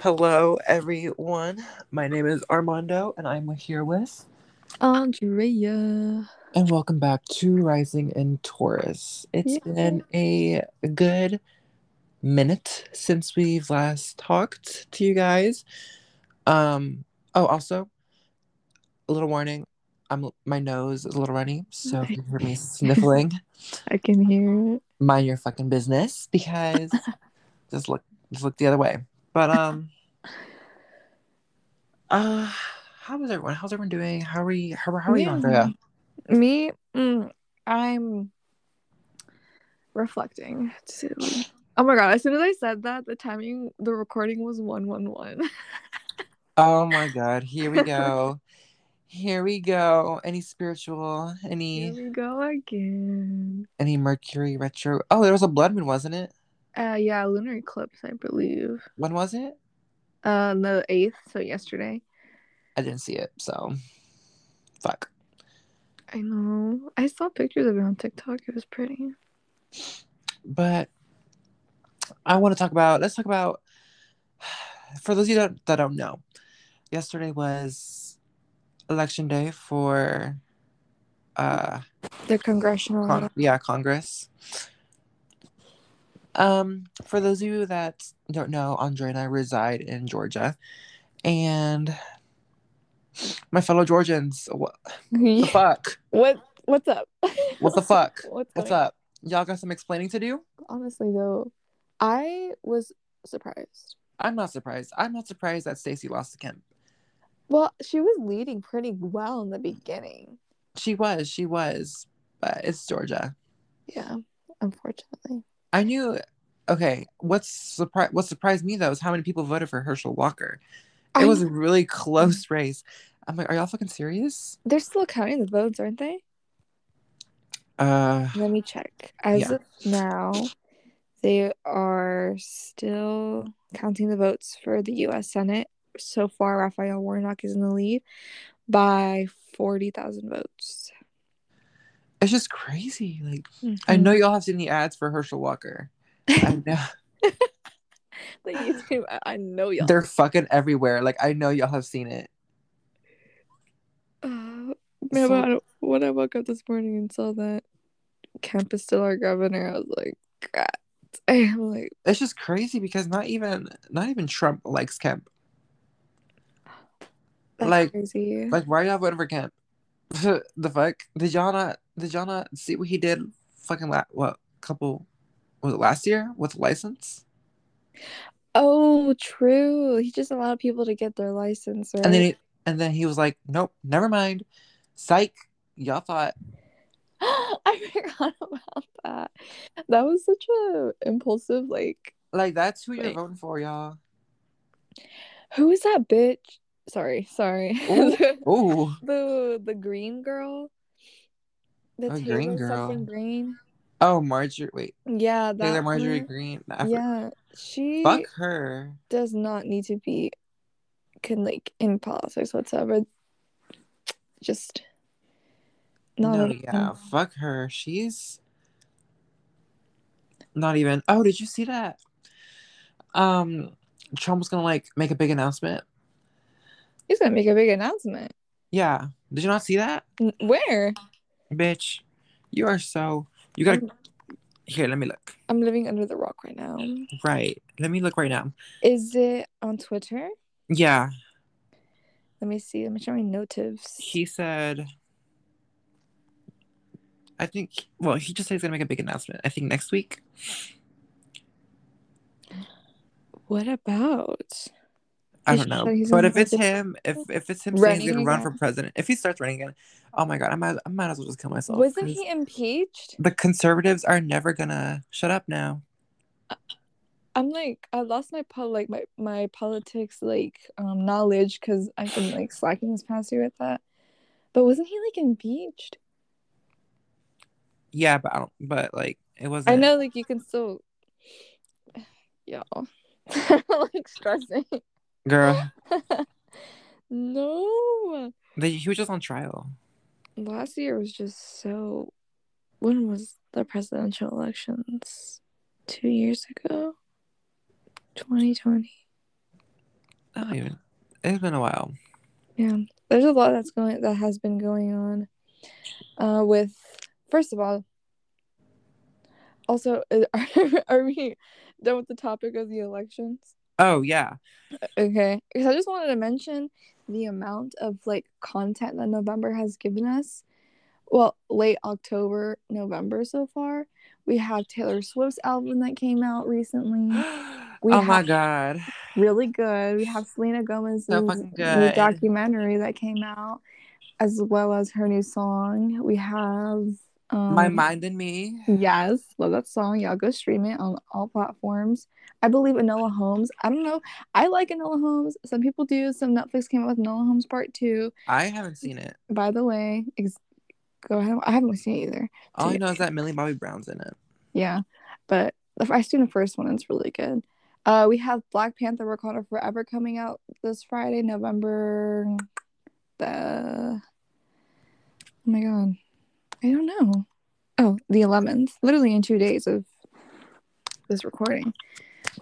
Hello, everyone. My name is Armando, and I'm here with. Andrea. And welcome back to Rising in Taurus. It's Yay. been a good minute since we've last talked to you guys. Um. Oh, also, a little warning. I'm my nose is a little runny, so if you hear me sniffling, I can hear it. mind your fucking business because just look just look the other way. But um uh how is everyone? How's everyone doing? How are you how, how are you. Andrea? Me, mm, I'm reflecting. to say the least. Oh my god! As soon as I said that, the timing, the recording was one one one. Oh my god, here we go. Here we go. Any spiritual, Any? Here we go again. any Mercury retro. Oh, there was a blood moon, wasn't it? Uh, yeah, lunar eclipse, I believe. When was it? Uh, the eighth, so yesterday. I didn't see it, so fuck. I know. I saw pictures of it on TikTok. It was pretty. But I want to talk about let's talk about for those of you that, that don't know, yesterday was election day for uh The congressional. con- yeah, Congress. Um, for those of you that don't know, Andre and I reside in Georgia, and my fellow Georgians, what the fuck? what? What's up? What the fuck? What's, What's up? Y'all got some explaining to do? honestly though i was surprised I'm not surprised. I'm not surprised that Stacey lost to Kemp. well she was leading pretty well in the beginning She was, she was, but it's Georgia. yeah unfortunately I knew. Okay, what's surpri- What surprised me though is how many people voted for Herschel Walker. It I- was a really close race. I'm like, are y'all fucking serious? they're still counting the votes aren't they Uh, let me check as Yeah. of now they are still counting the votes for the us senate so far raphael warnock is in the lead by 40000 votes it's just crazy. Like, I know y'all have seen the ads for Herschel Walker. I know the youtube i know y'all they're fucking everywhere. Like, I know y'all have seen it. Uh, So- I- when I woke up this morning and saw that Kemp is still our governor, I was like, God. I'm like, It's just crazy because not even not even Trump likes Kemp. Like- crazy. Like, why y'all voting for Kemp? the fuck? Did y'all not? Did y'all not see what he did? Fucking la- what? Couple was it last year with license? oh, true. He just allowed people to get their license, right? And then he, and then he was like, nope, never mind. Psych. Y'all thought I forgot about that. That was such a impulsive, like, like that's who you're voting for, y'all. who is that bitch? Sorry, sorry. Ooh. Ooh. the the green girl. The Taylor Greene girl. something green. Oh, Marjorie. Wait, Yeah, that Taylor Marjorie her. Greene. Yeah, she Fuck her. does not need to be can like in politics whatsoever. Just not no, yeah, all. fuck her. She's not even. Oh, did you see that? Um, Trump was gonna like make a big announcement. He's gonna make a big announcement. Yeah, did you not see that, Where? Bitch? You are so. You gotta. Here, let me look. I'm living under the rock right now. Right, let me look right now. Is it on Twitter? Yeah, Let me see. Let me show my notives. he said. I think. Well, he just said he's gonna make a big announcement. I think next week. What about? I don't know. But if it's him, if if it's him saying he's gonna run for president, if he starts running again, oh my god, I might I might as well just kill myself. Wasn't he impeached? The conservatives are never gonna shut up now. I'm like I lost my pol like my my politics like um knowledge because I've been like slacking this past year with that. But wasn't he like impeached? Yeah, but I don't. But like, it wasn't. I know like you can still y'all like stressing. Girl. no. They, he was just on trial. Last year was just so when was the presidential elections? Two years ago? 2020. I don't even. It's been a while. Yeah, there's a lot that's going that has been going on. Uh, with first of all, also are, are we done with the topic of the elections? Oh yeah. Okay, because I just wanted to mention the amount of like content that November has given us. Well, late October, November so far. We have Taylor Swift's album that came out recently. We oh my god. Really good. We have Selena Gomez's So new documentary that came out, as well as her new song. We have um, My mind and me. Yes, love that song. Y'all go stream it on all platforms. I believe Enola Holmes. I don't know. I like Enola Holmes. Some people do. Some Netflix came out with Enola Holmes Part Two. I haven't seen it. By the way, ex- go ahead. I haven't seen it either. All I know is that Millie Bobby Brown's in it. Yeah, but the- I seen the first one. It's really good. Uh, we have Black Panther: Wakanda Forever coming out this Friday, November the. Oh my god, I don't know. Oh, the 11th, literally in two days of this recording.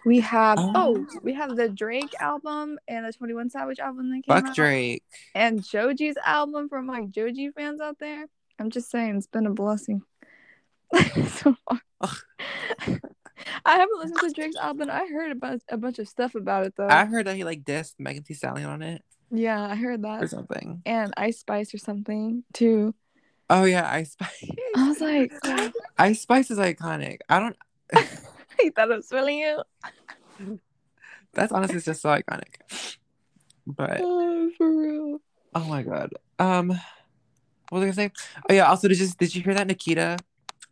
We have oh, Oh. we have the Drake album and the Twenty One Savage album that came Fuck out, Drake. and Joji's album for my Joji fans out there. I'm just saying, it's been a blessing so far. I haven't listened to Drake's album. I heard about a bunch of stuff about it though. I heard that he like dissed Megan Thee Stallion on it yeah, I heard that. or something. And Ice Spice or something too. Oh yeah, Ice Spice. I was like, Ice Spice is iconic. I don't. he thought it was really you. That's honestly just so iconic. But Oh, for real. oh my god. Um, what was I gonna say? Oh yeah. Also, did you did you hear that Nikita?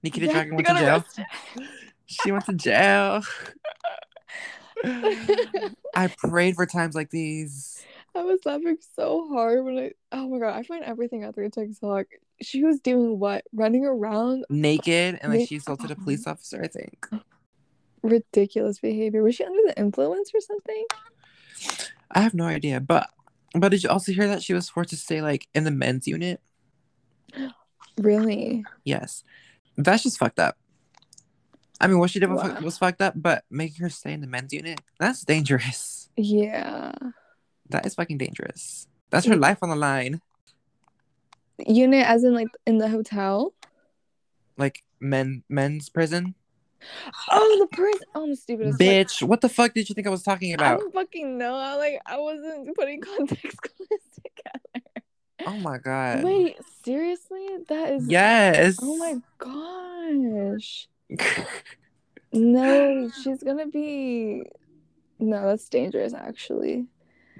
Nikita Yeah, Dragun went to jail. She went to jail. I prayed for times like these. I was laughing so hard when I. Oh my god, I find everything out there on TikTok. She was doing what? Running around, Naked and like Na- she assaulted a police officer. I think. ridiculous behavior. Was she under the influence or something? I have no idea, but but did you also hear that she was forced to stay like in the men's unit? Really? Yes, that's just fucked up. I mean, what she did Wow. was fucked up, but making her stay in the men's unit, that's dangerous. Yeah. That is fucking dangerous. That's her mm. life on the line. Unit, as in like in the hotel. Like men, men's prison. Oh, the prison. Oh, I'm stupid. as. Bitch, what the fuck did you think I was talking about? I don't fucking know. I like I wasn't putting context clues together. Oh my god. Wait, seriously? That is Yes. Oh my gosh. No, she's gonna be No, that's dangerous actually.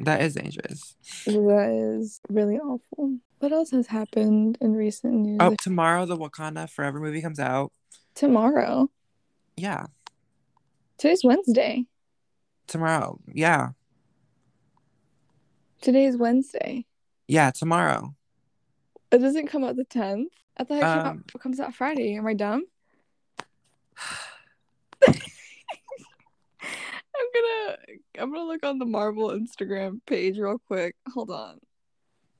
That is dangerous. That is really awful. What else has happened in recent news? Oh, tomorrow the Wakanda Forever movie comes out. Tomorrow. Yeah, Today's Wednesday. tomorrow. Yeah, Today's Wednesday. yeah, tomorrow. It doesn't come out the 10th. I thought it out- Um, it comes out Friday. Am I dumb? I'm gonna I'm gonna look on the Marvel Instagram page real quick. Hold on.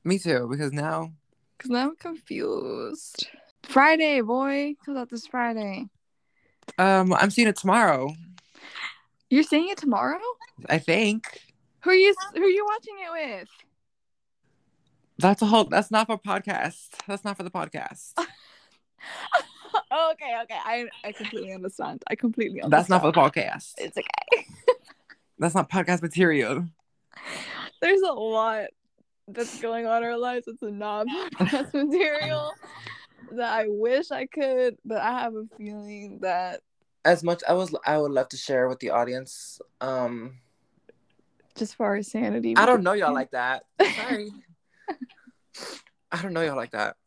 Me too, because now Cause now I'm confused. Friday, boy. Comes out this Friday. um I'm seeing it tomorrow. You're seeing it tomorrow? I think Who are you who are you watching it with? that's a whole. That's not for podcast. That's not for the podcast. oh, okay, okay. I I completely understand. I completely understand. That's not for the podcast. It's okay. That's not podcast material. There's a lot that's going on in our lives. It's a non podcast material that I wish I could, but I have a feeling that As much I was, I would love to share with the audience. Um, just for our sanity. I don't know y'all like that. Sorry. I don't know y'all like that.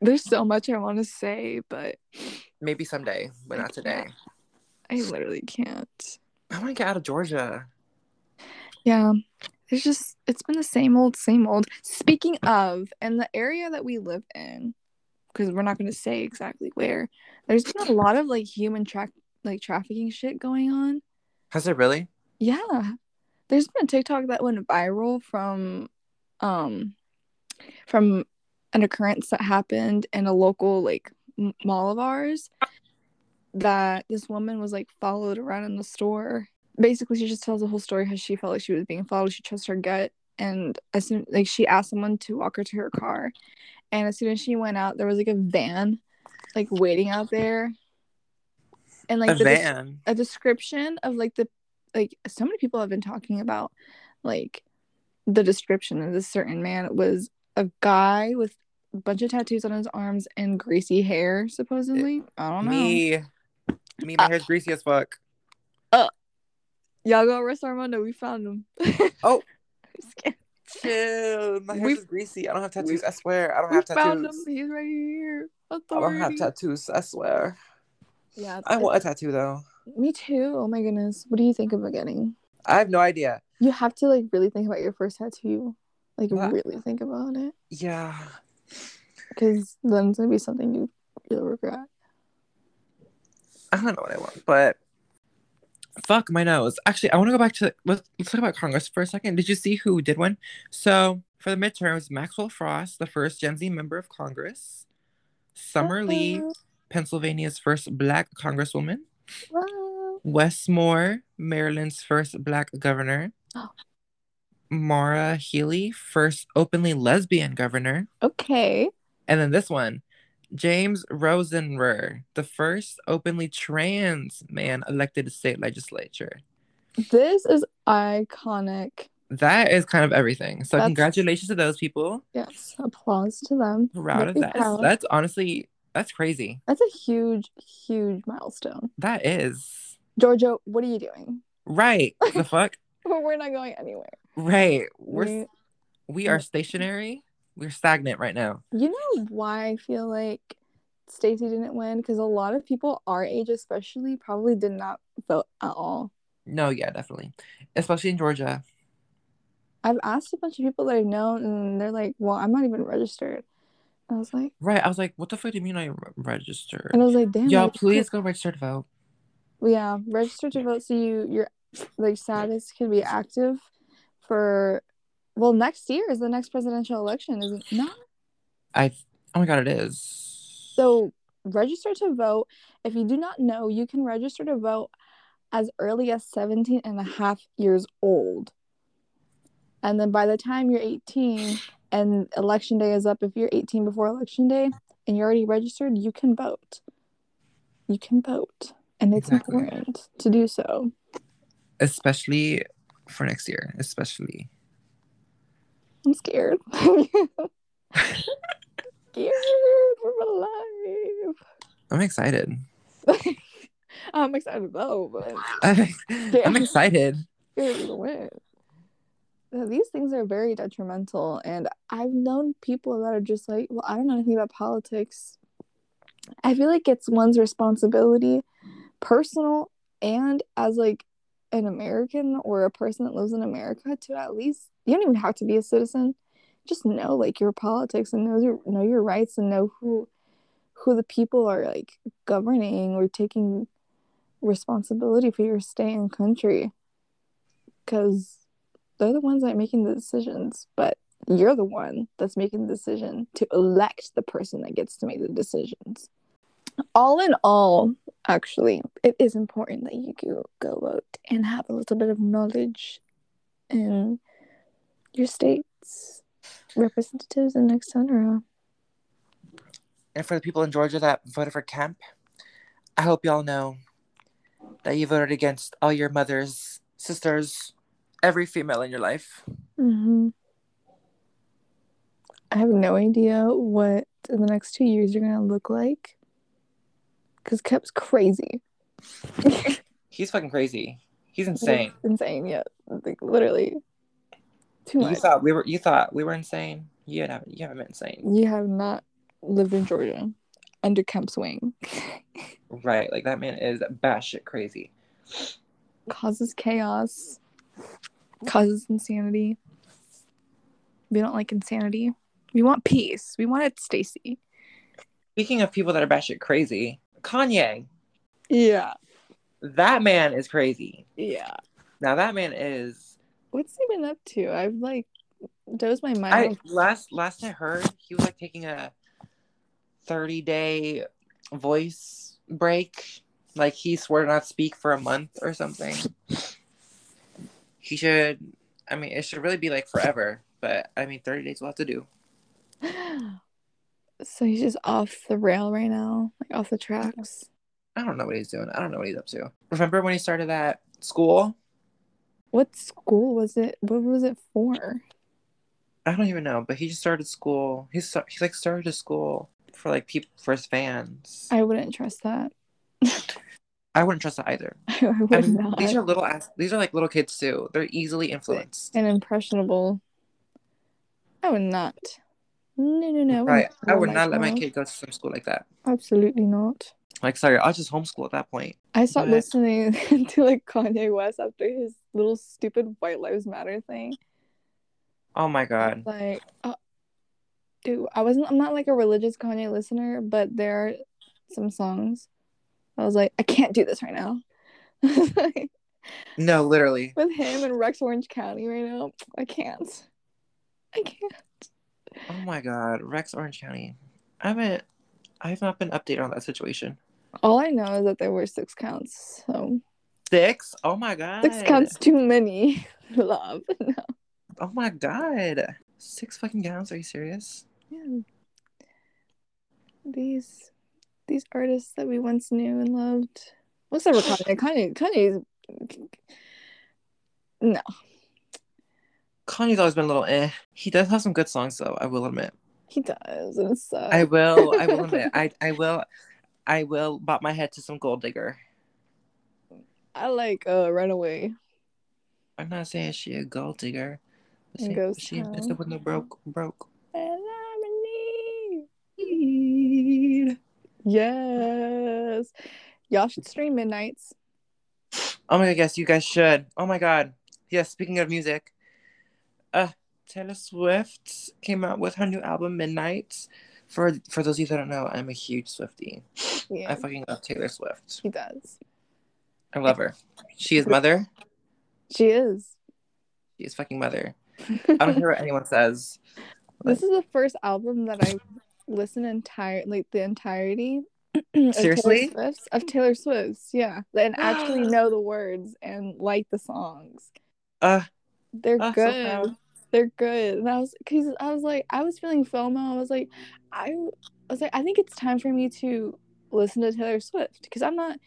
There's so much I want to say, but Maybe someday, but not today. I literally can't. I want to get out of Georgia. Yeah. It's just it's been the same old, same old. Speaking of, in the area that we live in, because we're not gonna say exactly where, there's been a lot of like human track like trafficking shit going on. Has it really? Yeah. There's been a TikTok that went viral from um from an occurrence that happened in a local like m- mall of ours that this woman was like followed around in the store basically she just tells the whole story how she felt like she was being followed. She trusts her gut, and as soon like she asked someone to walk her to her car, and as soon as she went out, there was like a van, like waiting out there, and like a the des- van. a description of like the like so many people have been talking about like the description of this certain man It was a guy with a bunch of tattoos on his arms and greasy hair supposedly i don't know Me. Me, my Uh, hair's greasy as fuck. y'all go arrest armando we found him Oh. Chill. My hair's greasy. I don't have tattoos. I swear. I don't we have found him tattoos. he's right here I don't have tattoos. I swear. yeah I want a tattoo though. me too oh my goodness what do you think of getting I have no idea. you have to like really think about your first tattoo like really think about it Yeah. Because then it's gonna be something you you'll regret I don't know what I want, but fuck my nose. Actually, I want to go back to let's, let's talk about Congress for a second. Did you see who did win? So for the midterms, Maxwell Frost, the first Gen Z member of Congress, Summer Lee, Pennsylvania's first Black Congresswoman, wow. Wes Moore, Maryland's first Black governor, Oh. Maura Healey, first openly lesbian governor, okay and then this one, James Roesener, the first openly trans man elected to state legislature. This is iconic. That is kind of everything. So That's- congratulations to those people. Yes, applause to them. Proud of that. proud. That's honestly that's crazy. That's a huge, huge milestone. That is Georgia, what are you doing? right. the fuck. We're not going anywhere. Right. We're We- we are stationary. We're stagnant right now. you know why I feel like Stacey didn't win? Because a lot of people our age, especially, probably did not vote at all. No, yeah, definitely. Especially in Georgia. I've asked a bunch of people that I've known, and they're like, "Well, I'm not even registered." I was like, Right. I was like, what the fuck do you mean I re- registered? and I was like, "Damn, Yo, like, please go register to vote. yeah, register to vote so you your like status can be active for well next year is the next presidential election, is it not? I oh my god, it is. So register to vote. If you do not know, you can register to vote as early as 17 and a half years old. And then by the time you're 18 and election day is up, if you're 18 before election day and you're already registered, you can vote. You can vote. And it's Exactly. important to do so. especially for next year. Especially. I'm scared. scared for my life. I'm excited. I'm excited though, but I'm, I'm excited. scared to win. These things are very detrimental, and I've known people that are just like, well, I don't know anything about politics. I feel like it's one's responsibility, personal and as like an American or a person that lives in America, to at least you don't even have to be a citizen, just know like your politics and know your know your rights and know who who the people are like governing or taking responsibility for your state and country. Because they're the ones that are making the decisions but you're the one that's making the decision to elect the person that gets to make the decisions. All in all actually it is important that you go, go vote and have a little bit of knowledge in your state's representatives and etc And for the people in Georgia that voted for Kemp, I hope y'all know that you voted against all your mothers, sisters, every female in your life. hmm I have no idea what the next two years are gonna look like. Cause Kemp's crazy. He's fucking crazy. He's insane. insane, yeah. Like literally too much. You thought we were you thought we were insane? You haven't you haven't been insane. You have not lived in Georgia under Kemp's wing. Right. Like that man is batshit crazy. causes chaos, causes insanity. We don't like insanity. We want peace. We want it, Stacey. Speaking of people that are batshit crazy, Kanye. Yeah. That man is crazy. Yeah. Now that man is What's he been up to? I've like dozed my mind. I last last I heard he was like taking a 30 day voice break. Like he swore to not speak for a month or something. he should. I mean, it should really be like forever. But I mean, thirty days will have to do. So he's just off the rail right now, like off the tracks. I don't know what he's doing. I don't know what he's up to. Remember when he started that school? What school was it? What was it for? I don't even know. But he just started school. He's he like started a school for like people for his fans. I wouldn't trust that. I wouldn't trust it either. I would I mean, not. these are little ass. These are like little kids too. They're easily influenced. and impressionable. I would not. No, no, no. Right. I would not let my kid go to some school like that. Absolutely not. Like, sorry, I'll just homeschool at that point. I stopped But- listening to like Kanye West after his little stupid White Lives Matter thing. Oh my god. Like, uh, dude, I wasn't. I'm not like a religious Kanye listener, but there are some songs. I was like, I can't do this right now. Like, No, literally. with him in Rex Orange County right now, I can't. I can't. Oh my god. Rex Orange County. I haven't. I have not been updated on that situation. All I know is that there were six counts. So Six. Oh my god. six counts too many. Love. No. Oh my god. Six fucking counts. Are you serious? Yeah. These these artists that we once knew and loved. What's ever Kanye? Kanye Kanye's no. Kanye's always been a little eh. He does have some good songs though. I will admit. He does. And uh, I will. I will admit. I. I will. I will bop my head to some Gold Digger. I like uh Runaway. I'm not saying she a gold digger. but And Ghost she Town. messed up with no broke broke. And I'm in need. Yes. Y'all should stream Midnights. Oh my god, yes, you guys should. Oh my god. Yes, speaking of music. Uh Taylor Swift came out with her new album Midnight. For for those of you that don't know, I'm a huge Swiftie. Yeah, I fucking love Taylor Swift. She does. I love her. She is mother. She is. She is fucking mother. I don't care what anyone says. This is the first album that I listened entire like the entirety. of Taylor Seriously? Swift's- of Taylor Swift's, yeah, and actually know the words and like the songs. Uh They're so good. proud. They're good, and I was because I was like I was feeling FOMO. I was like I, I was like I think it's time for me to listen to Taylor Swift because I'm not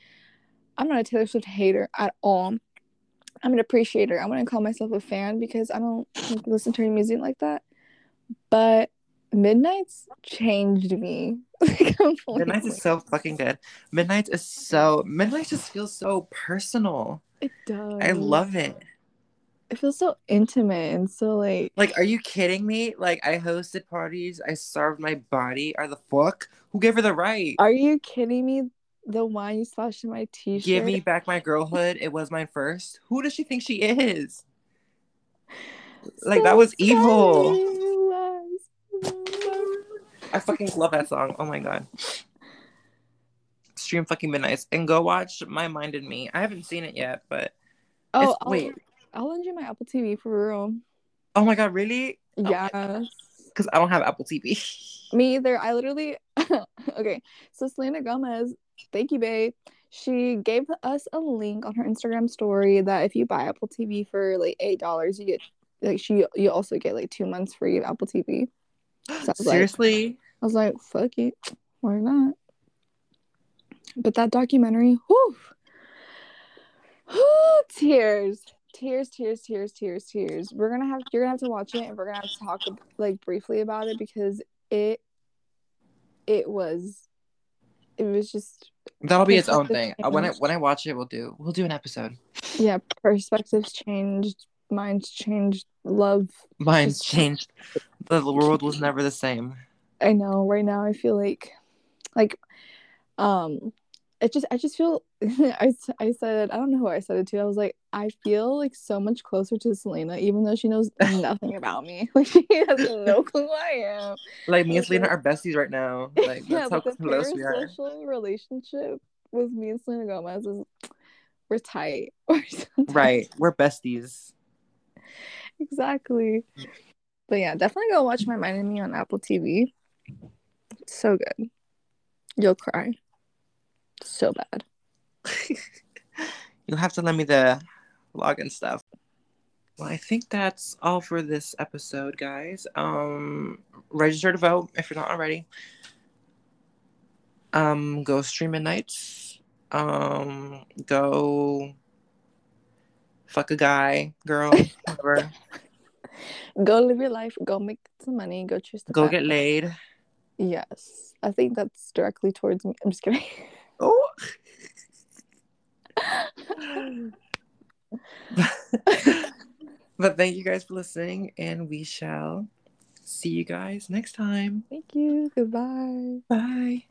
I'm not a Taylor Swift hater at all. I'm an appreciator. I wouldn't call myself a fan because I don't like, listen to her music like that. But Midnight's changed me. Midnight is so fucking good. Midnight is so Midnight just feels so personal. It does. I love it. It feels so intimate and so like Like, are you kidding me? Like, I hosted parties, I starved my body. Are the fuck? Who gave her the right? Are you kidding me? The wine you splashed in my t-shirt. Give me back my girlhood. It was mine first. Who does she think she is? Like, that was evil. I fucking love that song. Oh my god. Stream fucking midnights and go watch My Mind and Me. I haven't seen it yet, but Oh, wait. I'll lend you my Apple TV for real. oh my god, really? Oh yes. Because I don't have Apple TV. Me either. I literally okay. So Selena Gomez, thank you, babe. She gave us a link on her Instagram story that if you buy Apple TV for like eight dollars, you get like she you also get like two months free of Apple TV. So I was like- Seriously? I was like, fuck it, why not? But that documentary, whew, whew, tears, tears, tears, tears, tears, tears. We're gonna have you're gonna have to watch it, and we're gonna have to talk like briefly about it because it, it was, it was just That'll be its own thing. Uh, When I when I watch it, we'll do we'll do an episode. yeah, perspectives changed, minds changed, love. Just- changed. The world was never the same. I know right now I feel like, like, um, it just I just feel I I said I don't know who I said it to. I was like I feel like so much closer to Selena, even though she knows nothing about me. Like she has no clue who I am. Like me and Selena are besties right now. Like yeah, that's how but the close we are. relationship with me and Selena Gomez is we're tight. Right. We're besties. Exactly. But yeah, definitely go watch My Mind and Me on Apple TV. It's so good. You'll cry. So bad. You'll have to lend me the login stuff. Well, I think that's all for this episode, guys. Um, register to vote if you're not already. Um, go stream Midnights. Um, go fuck a guy, girl, whatever. Go live your life. Go make some money. Go choose the go path. get laid. Yes, I think that's directly towards me. I'm just kidding. But thank you guys for listening, and we shall see you guys next time. Thank you. Goodbye. Bye.